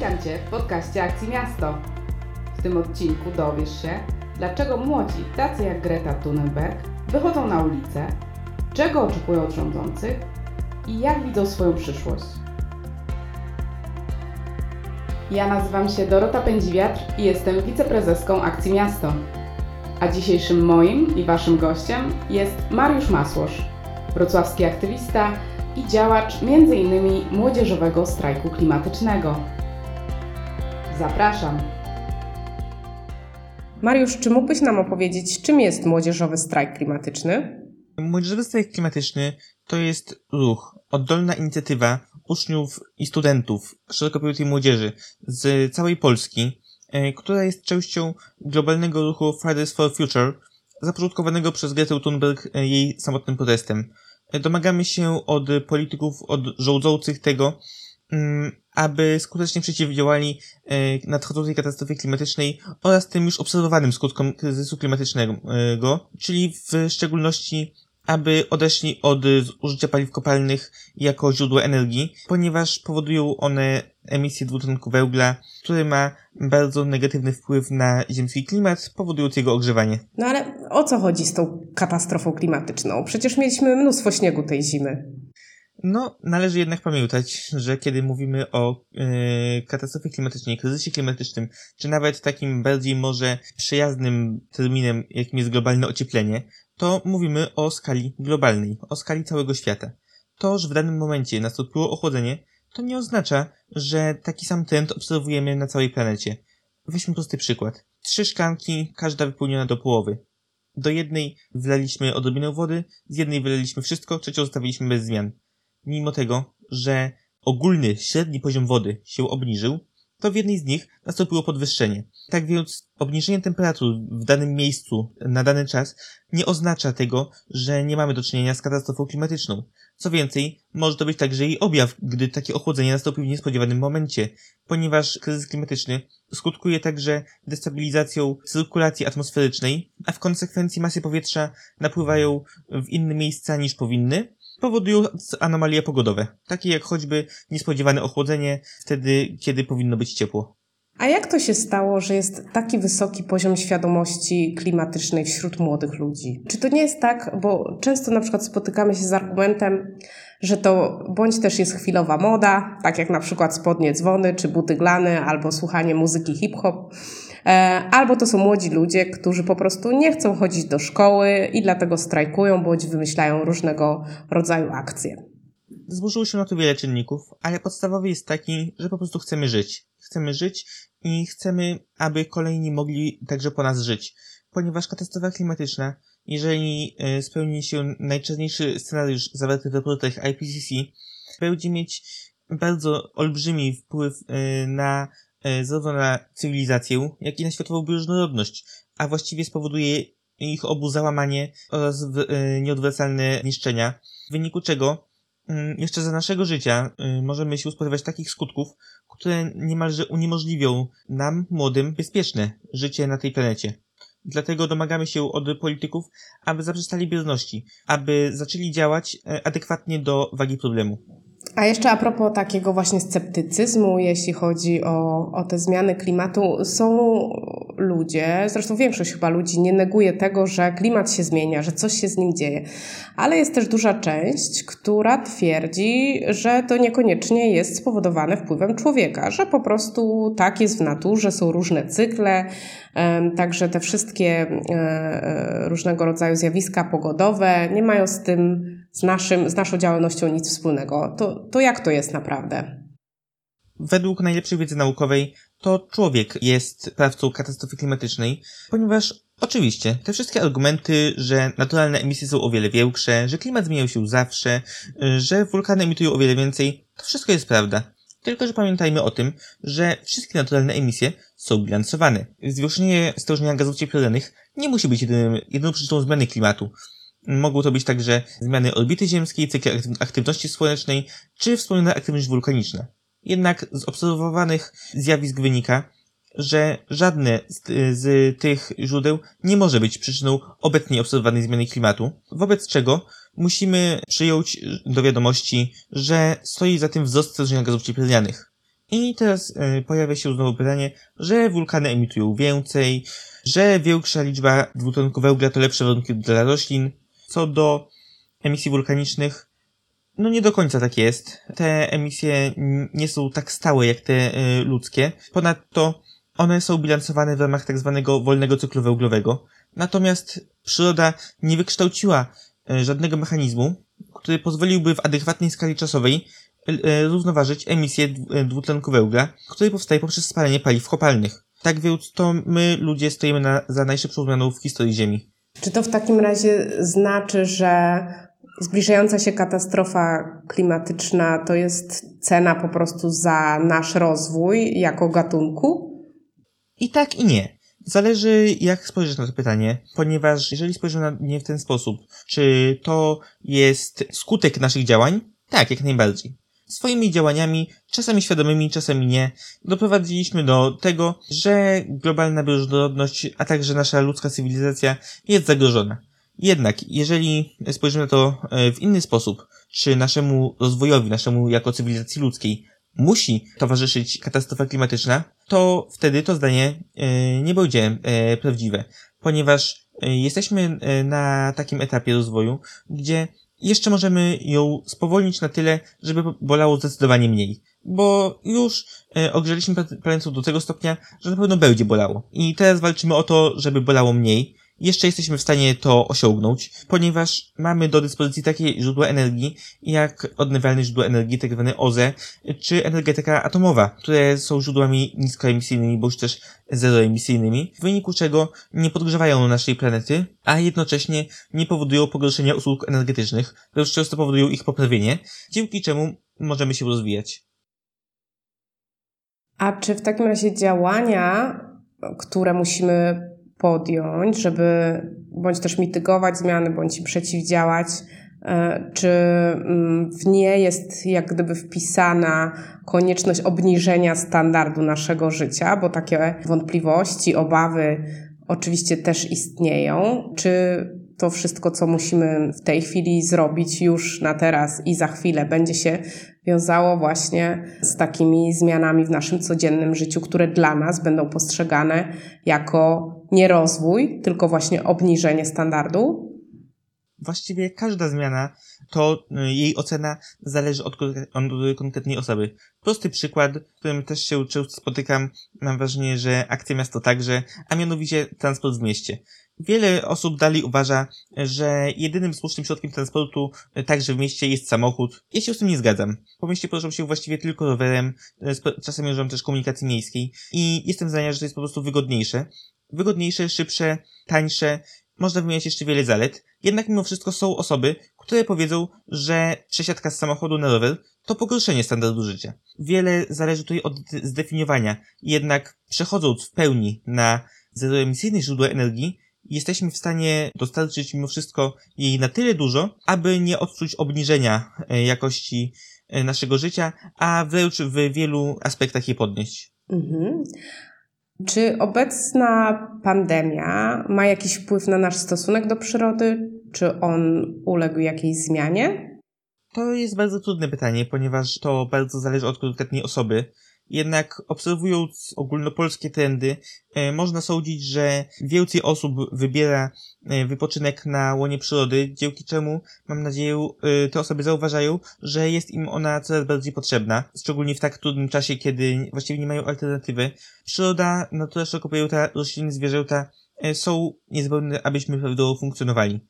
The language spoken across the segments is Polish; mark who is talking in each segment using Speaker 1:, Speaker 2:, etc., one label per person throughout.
Speaker 1: Witam Cię w podcaście Akcji Miasto. W tym odcinku dowiesz się, dlaczego młodzi, tacy jak Greta Thunberg, wychodzą na ulicę, czego oczekują od rządzących i jak widzą swoją przyszłość. Ja nazywam się Dorota Pędziwiatr i jestem wiceprezeską Akcji Miasto. A dzisiejszym moim i Waszym gościem jest Mariusz Masłosz, wrocławski aktywista i działacz m.in. młodzieżowego strajku klimatycznego. Zapraszam. Mariusz, czy mógłbyś nam opowiedzieć, czym jest młodzieżowy strajk klimatyczny?
Speaker 2: Młodzieżowy strajk klimatyczny to jest ruch, oddolna inicjatywa uczniów i studentów, szeroko pojętej młodzieży z całej Polski, e, która jest częścią globalnego ruchu Fridays for Future, zapoczątkowanego przez Gretę Thunberg e, jej samotnym protestem. E, domagamy się od polityków, od rządzących tego, aby skutecznie przeciwdziałali nadchodzącej katastrofie klimatycznej oraz tym już obserwowanym skutkom kryzysu klimatycznego, czyli w szczególności aby odeszli od użycia paliw kopalnych jako źródła energii, ponieważ powodują one emisję dwutlenku węgla, który ma bardzo negatywny wpływ na ziemski klimat, powodując jego ogrzewanie.
Speaker 1: No ale o co chodzi z tą katastrofą klimatyczną? Przecież mieliśmy mnóstwo śniegu tej zimy.
Speaker 2: No, należy jednak pamiętać, że kiedy mówimy o yy, katastrofie klimatycznej, kryzysie klimatycznym, czy nawet takim bardziej może przyjaznym terminem, jakim jest globalne ocieplenie, to mówimy o skali globalnej, o skali całego świata. To, że w danym momencie nastąpiło ochłodzenie, to nie oznacza, że taki sam trend obserwujemy na całej planecie. Weźmy prosty przykład. Trzy szklanki, każda wypełniona do połowy. Do jednej wlaliśmy odrobinę wody, z jednej wylaliśmy wszystko, trzecią zostawiliśmy bez zmian. Mimo tego, że ogólny, średni poziom wody się obniżył, to w jednej z nich nastąpiło podwyższenie. Tak więc obniżenie temperatur w danym miejscu na dany czas nie oznacza tego, że nie mamy do czynienia z katastrofą klimatyczną. Co więcej, może to być także i objaw, gdy takie ochłodzenie nastąpi w niespodziewanym momencie, ponieważ kryzys klimatyczny skutkuje także destabilizacją cyrkulacji atmosferycznej, a w konsekwencji masy powietrza napływają w inne miejsca niż powinny, powodują anomalie pogodowe, takie jak choćby niespodziewane ochłodzenie wtedy, kiedy powinno być ciepło.
Speaker 1: A jak to się stało, że jest taki wysoki poziom świadomości klimatycznej wśród młodych ludzi? Czy to nie jest tak, bo często na przykład spotykamy się z argumentem, że to bądź też jest chwilowa moda, tak jak na przykład spodnie dzwony, czy buty glany, albo słuchanie muzyki hip-hop, albo to są młodzi ludzie, którzy po prostu nie chcą chodzić do szkoły i dlatego strajkują, bądź wymyślają różnego rodzaju akcje.
Speaker 2: Złożyło się na to wiele czynników, ale podstawowy jest taki, że po prostu chcemy żyć. Chcemy żyć i chcemy, aby kolejni mogli także po nas żyć. Ponieważ katastrofa klimatyczna, jeżeli e, spełni się najczarniejszy scenariusz zawarty w raportach IPCC, będzie mieć bardzo olbrzymi wpływ e, na e, zarówno na cywilizację, jak i na światową bioróżnorodność, a właściwie spowoduje ich obu załamanie oraz nieodwracalne niszczenia, w wyniku czego Mm, jeszcze za naszego życia y, możemy się spodziewać takich skutków, które niemalże uniemożliwią nam, młodym, bezpieczne życie na tej planecie. Dlatego domagamy się od polityków, aby zaprzestali bierności, aby zaczęli działać e, adekwatnie do wagi problemu.
Speaker 1: A jeszcze a propos takiego właśnie sceptycyzmu, jeśli chodzi o, o te zmiany klimatu, są ludzie, zresztą większość chyba ludzi nie neguje tego, że klimat się zmienia, że coś się z nim dzieje, ale jest też duża część, która twierdzi, że to niekoniecznie jest spowodowane wpływem człowieka, że po prostu tak jest w naturze, są różne cykle, także te wszystkie e, e, różnego rodzaju zjawiska pogodowe nie mają z tym, z, naszym, z naszą działalnością nic wspólnego. To, to jak to jest naprawdę?
Speaker 2: Według najlepszej wiedzy naukowej to człowiek jest sprawcą katastrofy klimatycznej, ponieważ oczywiście te wszystkie argumenty, że naturalne emisje są o wiele większe, że klimat zmieniał się zawsze, że wulkany emitują o wiele więcej, to wszystko jest prawda. Tylko, że pamiętajmy o tym, że wszystkie naturalne emisje są bilansowane. Zwiększenie stężenia gazów cieplarnianych nie musi być jedyną przyczyną zmiany klimatu. Mogą to być także zmiany orbity ziemskiej, cykli aktywności słonecznej, czy wspomniana aktywność wulkaniczna. Jednak z obserwowanych zjawisk wynika, że żadne z, z, tych źródeł nie może być przyczyną obecnie obserwowanej zmiany klimatu, wobec czego musimy przyjąć do wiadomości, że stoi za tym wzrost stężenia gazów cieplarnianych. I teraz y, pojawia się znowu pytanie, że wulkany emitują więcej, że większa liczba dwutlenku węgla to lepsze warunki dla roślin. Co do emisji wulkanicznych, no nie do końca tak jest. Te emisje nie są tak stałe jak te y, ludzkie. Ponadto one są bilansowane w ramach tak zwanego wolnego cyklu węglowego. Natomiast przyroda nie wykształciła y, żadnego mechanizmu, który pozwoliłby w adekwatnej skali czasowej y, równoważyć emisję dwutlenku węgla, który powstaje poprzez spalanie paliw kopalnych. Tak więc to my, ludzie, stoimy na, za najszybszą zmianą w historii Ziemi.
Speaker 1: Czy to w takim razie znaczy, że zbliżająca się katastrofa klimatyczna to jest cena po prostu za nasz rozwój jako gatunku?
Speaker 2: I tak, i nie. Zależy, jak spojrzysz na to pytanie, ponieważ jeżeli spojrzysz na nie w ten sposób, czy to jest skutek naszych działań? Tak, jak najbardziej. Swoimi działaniami, czasami świadomymi, czasami nie, doprowadziliśmy do tego, że globalna bioróżnorodność, a także nasza ludzka cywilizacja jest zagrożona. Jednak, jeżeli spojrzymy na to e, w inny sposób, czy naszemu rozwojowi, naszemu jako cywilizacji ludzkiej musi towarzyszyć katastrofa klimatyczna, to wtedy to zdanie e, nie będzie e, prawdziwe, ponieważ jesteśmy na takim etapie rozwoju, gdzie jeszcze możemy ją spowolnić na tyle, żeby bolało zdecydowanie mniej. Bo już ogrzeliśmy planetę do tego stopnia, że na pewno będzie bolało. I teraz walczymy o to, żeby bolało mniej, jeszcze jesteśmy w stanie to osiągnąć, ponieważ mamy do dyspozycji takie źródła energii, jak odnawialne źródła energii, tak zwane OZE, czy energetyka atomowa, które są źródłami niskoemisyjnymi, bądź też zeroemisyjnymi, w wyniku czego nie podgrzewają naszej planety, a jednocześnie nie powodują pogorszenia usług energetycznych, lecz często powodują ich poprawienie, dzięki czemu możemy się rozwijać.
Speaker 1: A czy w takim razie działania, które musimy podjąć, żeby bądź też mitygować zmiany, bądź przeciwdziałać, e, czy mm, w nie jest jak gdyby wpisana konieczność obniżenia standardu naszego życia, bo takie wątpliwości, obawy oczywiście też istnieją. Czy to wszystko, co musimy w tej chwili zrobić już na teraz i za chwilę, będzie się wiązało właśnie z takimi zmianami w naszym codziennym życiu, które dla nas będą postrzegane jako nie rozwój, tylko właśnie obniżenie standardu?
Speaker 2: Właściwie każda zmiana, to y, jej ocena zależy od, konkretnej osoby. Prosty przykład, którym też się często spotykam, mam wrażenie, że akcja miasto także, a mianowicie transport w mieście. Wiele osób dalej uważa, że jedynym słusznym środkiem transportu y, także w mieście jest samochód. Ja się z tym nie zgadzam. Po mieście poruszam się właściwie tylko rowerem, y, czasem używam też komunikacji miejskiej i jestem zdania, że to jest po prostu wygodniejsze wygodniejsze, szybsze, tańsze. Można wymieniać jeszcze wiele zalet. Jednak mimo wszystko są osoby, które powiedzą, że przesiadka z samochodu na rower to pogorszenie standardu życia. Wiele zależy tutaj od zdefiniowania. Jednak przechodząc w pełni na zeroemisyjne źródła energii, jesteśmy w stanie dostarczyć mimo wszystko jej na tyle dużo, aby nie odczuć obniżenia e, jakości e, naszego życia, a wręcz w wielu aspektach je podnieść. Mhm.
Speaker 1: Czy obecna pandemia ma jakiś wpływ na nasz stosunek do przyrody? Czy on uległ jakiejś zmianie?
Speaker 2: To jest bardzo trudne pytanie, ponieważ to bardzo zależy od konkretnej osoby. Jednak obserwując ogólnopolskie trendy, e, można sądzić, że więcej osób wybiera e, wypoczynek na łonie przyrody, dzięki czemu, mam nadzieję, e, te osoby zauważają, że jest im ona coraz bardziej potrzebna, szczególnie w tak trudnym czasie, kiedy właściwie nie mają alternatywy. Przyroda, natura szeroko pojęta, rośliny, zwierzęta są niezbędne, abyśmy prawidłowo funkcjonowali.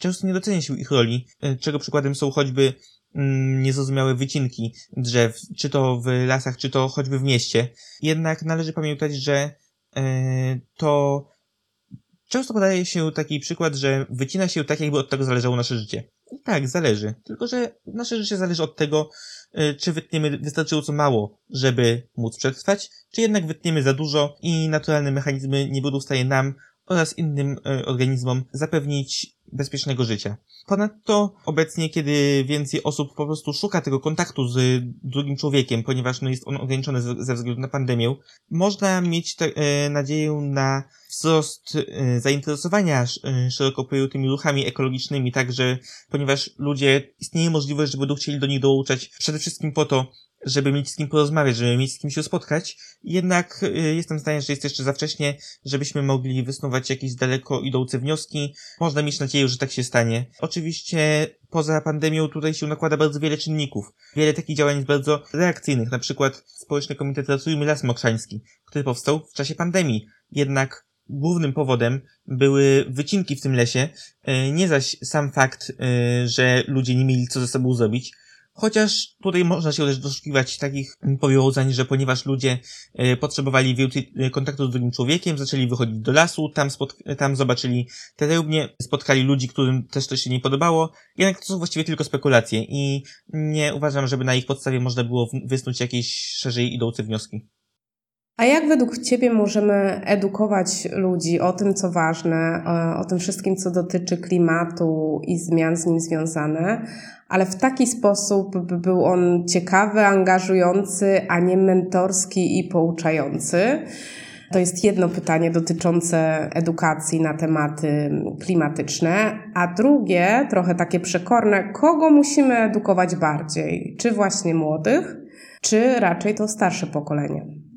Speaker 2: Często nie docenia się ich roli, czego przykładem są choćby niezrozumiałe wycinki drzew, czy to w lasach, czy to choćby w mieście. Jednak należy pamiętać, że e, to często podaje się taki przykład, że wycina się tak, jakby od tego zależało nasze życie. I tak, zależy. Tylko, że nasze życie zależy od tego, e, czy wytniemy wystarczająco mało, żeby móc przetrwać, czy jednak wytniemy za dużo i naturalne mechanizmy nie będą w stanie nam oraz innym e, organizmom zapewnić bezpiecznego życia. Ponadto obecnie, kiedy więcej osób po prostu szuka tego kontaktu z drugim człowiekiem, ponieważ no, jest on ograniczony ze, względu na pandemię, można mieć te, e, nadzieję na wzrost e, zainteresowania e, szeroko pojętymi ruchami ekologicznymi, także ponieważ ludzie, istnieje możliwość, że będą chcieli do nich dołączać przede wszystkim po to, żeby mieć z kim porozmawiać, żeby mieć z kim się spotkać. Jednak y, jestem zdania, że jest jeszcze za wcześnie, żebyśmy mogli wysnuwać jakieś daleko idące wnioski. Można mieć nadzieję, że tak się stanie. Oczywiście poza pandemią tutaj się nakłada bardzo wiele czynników. Wiele takich działań jest bardzo reakcyjnych, na przykład Społeczny Komitet Ratujmy Las Mokrzański, który powstał w czasie pandemii. Jednak głównym powodem były wycinki w tym lesie, y, nie zaś sam fakt, y, że ludzie nie mieli co ze sobą zrobić, Chociaż tutaj można się też doszukiwać takich powiązań, że ponieważ ludzie e, potrzebowali więcej e, kontaktu z drugim człowiekiem, zaczęli wychodzić do lasu, tam, tam zobaczyli te rełbnie, spotkali ludzi, którym też to się nie podobało. Jednak to są właściwie tylko spekulacje i nie uważam, żeby na ich podstawie można było wysnuć jakieś szerzej idące wnioski.
Speaker 1: A jak według Ciebie możemy edukować ludzi o tym, co ważne, o, tym wszystkim, co dotyczy klimatu i zmian z nim związane, ale w taki sposób, by był on ciekawy, angażujący, a nie mentorski i pouczający? To jest jedno pytanie dotyczące edukacji na tematy klimatyczne, a drugie, trochę takie przekorne, kogo musimy edukować bardziej? Czy właśnie młodych, czy raczej to starsze pokolenie?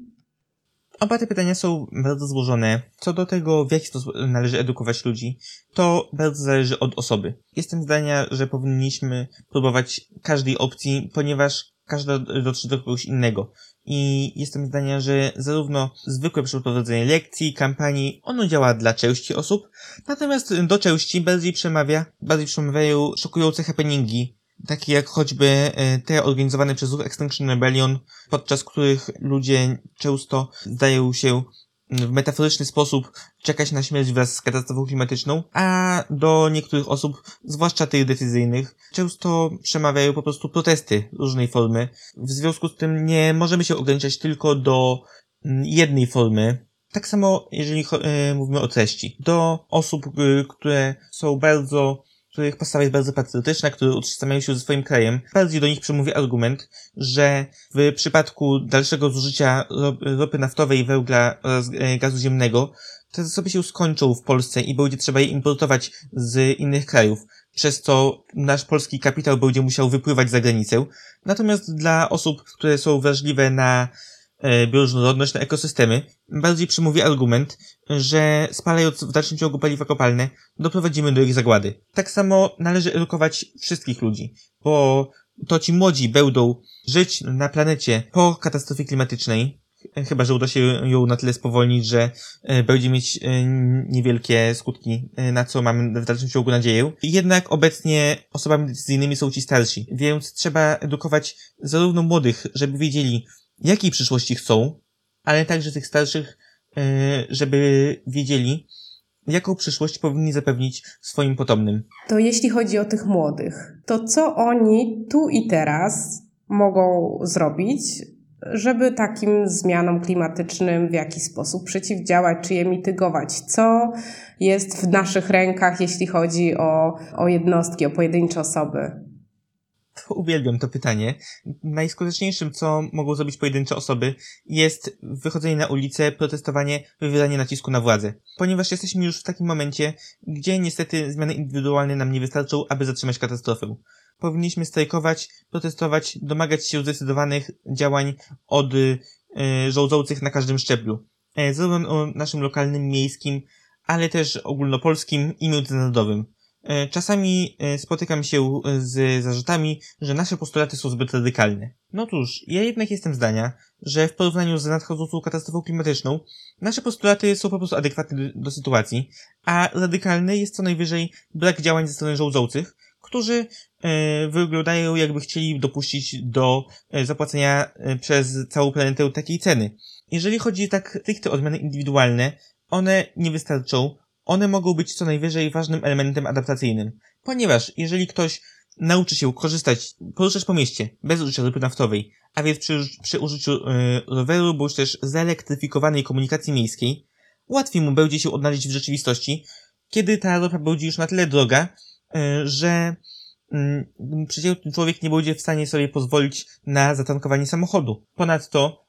Speaker 2: Oba te pytania są bardzo złożone. Co do tego, w jaki sposób należy edukować ludzi, to bardzo zależy od osoby. Jestem zdania, że powinniśmy próbować każdej opcji, ponieważ każda dotrze do kogoś innego. I jestem zdania, że zarówno zwykłe przeprowadzenie lekcji, kampanii, ono działa dla części osób, natomiast do części bardziej przemawia, bardziej przemawiają szokujące happeningi, takie jak choćby e, te organizowane przez ruch Extinction Rebellion, podczas których ludzie często zdają się w metaforyczny sposób czekać na śmierć wraz z katastrofą klimatyczną, a do niektórych osób, zwłaszcza tych decyzyjnych, często przemawiają po prostu protesty różnej formy. W związku z tym nie możemy się ograniczać tylko do mm, jednej formy. Tak samo, jeżeli e, mówimy o treści. Do osób, które są bardzo których postawa jest bardzo patriotyczna, które utożsamiają się ze swoim krajem, bardziej do nich przemówi argument, że w przypadku dalszego zużycia ropy naftowej, węgla oraz e, gazu ziemnego, te zasoby się skończą w Polsce i będzie trzeba je importować z innych krajów, przez co nasz polski kapitał będzie musiał wypływać za granicę. Natomiast dla osób, które są wrażliwe na bioróżnorodność na ekosystemy, bardziej przemówi argument, że spalając w dalszym ciągu paliwa kopalne, doprowadzimy do ich zagłady. Tak samo należy edukować wszystkich ludzi, bo to ci młodzi będą żyć na planecie po katastrofie klimatycznej, chyba że uda się ją na tyle spowolnić, że e, będzie mieć e, niewielkie skutki, na co mamy w dalszym ciągu nadzieję. Jednak obecnie osobami decyzyjnymi są ci starsi, więc trzeba edukować zarówno młodych, żeby wiedzieli, jakiej przyszłości chcą, ale także tych starszych, e, żeby wiedzieli, jaką przyszłość powinni zapewnić swoim potomnym.
Speaker 1: To jeśli chodzi o tych młodych, to co oni tu i teraz mogą zrobić, żeby takim zmianom klimatycznym w jakiś sposób przeciwdziałać, czy je mitygować? Co jest w naszych rękach, jeśli chodzi o, o jednostki, o pojedyncze osoby?
Speaker 2: Uwielbiam to pytanie. Najskuteczniejszym, co mogą zrobić pojedyncze osoby, jest wychodzenie na ulicę, protestowanie, wywieranie nacisku na władzę. Ponieważ jesteśmy już w takim momencie, gdzie niestety zmiany indywidualne nam nie wystarczą, aby zatrzymać katastrofę. Powinniśmy strajkować, protestować, domagać się zdecydowanych działań od y, rządzących na każdym szczeblu. E, zarówno naszym lokalnym, miejskim, ale też ogólnopolskim i międzynarodowym. E, czasami e, spotykam się z zarzutami, że nasze postulaty są zbyt radykalne. No cóż, ja jednak jestem zdania, że w porównaniu z nadchodzącą katastrofą klimatyczną, nasze postulaty są po prostu adekwatne do, sytuacji, a radykalny jest co najwyżej brak działań ze strony rządzących, którzy e, wyglądają jakby chcieli dopuścić do e, zapłacenia e, przez całą planetę takiej ceny. Jeżeli chodzi tak stricte o zmiany indywidualne, one nie wystarczą, one mogą być co najwyżej ważnym elementem adaptacyjnym, ponieważ jeżeli ktoś nauczy się korzystać, poruszać po mieście bez użycia ropy naftowej, a więc przy, przy użyciu yy, roweru bądź też zelektryfikowanej komunikacji miejskiej, łatwiej mu będzie się odnaleźć w rzeczywistości, kiedy ta ropa będzie już na tyle droga, yy, że yy, przeciętny człowiek nie będzie w stanie sobie pozwolić na zatankowanie samochodu. Ponadto,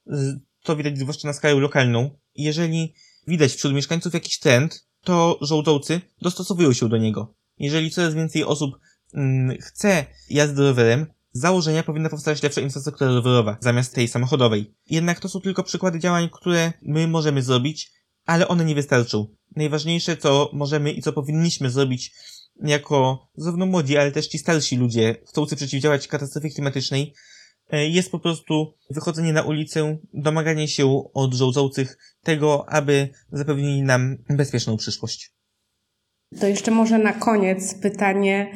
Speaker 2: to widać zwłaszcza na skalę lokalną, jeżeli widać wśród mieszkańców jakiś trend, to rządzący dostosowują się do niego. Jeżeli coraz więcej osób mm, chce jazdy rowerem, założenia powinna powstać lepsza infrastruktura rowerowa zamiast tej samochodowej. Jednak to są tylko przykłady działań, które my możemy zrobić, ale one nie wystarczą. Najważniejsze, co możemy i co powinniśmy zrobić jako zarówno młodzi, ale też ci starsi ludzie chcący przeciwdziałać katastrofie klimatycznej, jest po prostu wychodzenie na ulicę, domaganie się od rządzących tego, aby zapewnili nam bezpieczną przyszłość.
Speaker 1: To jeszcze może na koniec pytanie,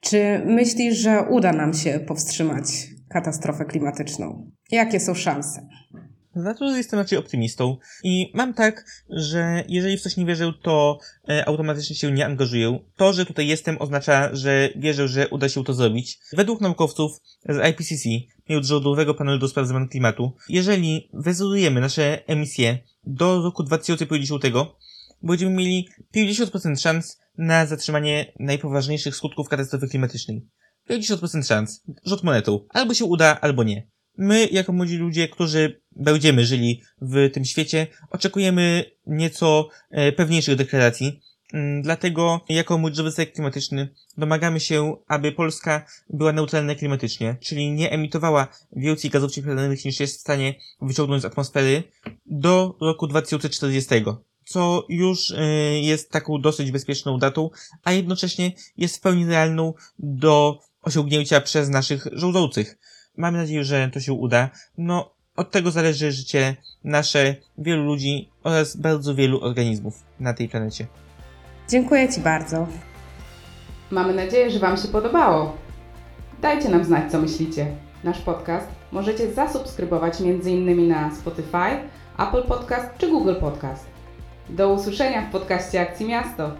Speaker 1: czy myślisz, że uda nam się powstrzymać katastrofę klimatyczną? Jakie są szanse?
Speaker 2: Znaczy, że jestem raczej optymistą i mam tak, że jeżeli w coś nie wierzę, to e, automatycznie się nie angażuję. To, że tutaj jestem oznacza, że wierzę, że uda się to zrobić. Według naukowców z IPCC, Międzynarodowego Panelu do Spraw Zmian Klimatu, jeżeli wyzerujemy nasze emisje do roku 2050, będziemy mieli 50% szans na zatrzymanie najpoważniejszych skutków katastrofy klimatycznej. 50% szans. Rzut monetą. Albo się uda, albo nie. My, jako młodzi ludzie, którzy będziemy żyli w tym świecie, oczekujemy nieco e, pewniejszych deklaracji. Mm, dlatego, jako młodzi wysek klimatyczny, domagamy się, aby Polska była neutralna klimatycznie, czyli nie emitowała więcej gazów cieplarnianych niż jest w stanie wyciągnąć z atmosfery do roku 2040 co już e, jest taką dosyć bezpieczną datą, a jednocześnie jest w pełni realną do osiągnięcia przez naszych rządzących. Mamy nadzieję, że to się uda. No, od tego zależy życie nasze, wielu ludzi oraz bardzo wielu organizmów na tej planecie.
Speaker 1: Dziękuję Ci bardzo.
Speaker 3: Mamy nadzieję, że Wam się podobało. Dajcie nam znać, co myślicie. Nasz podcast możecie zasubskrybować m.in. na Spotify, Apple Podcast czy Google Podcast. Do usłyszenia w podcaście Akcji Miasto.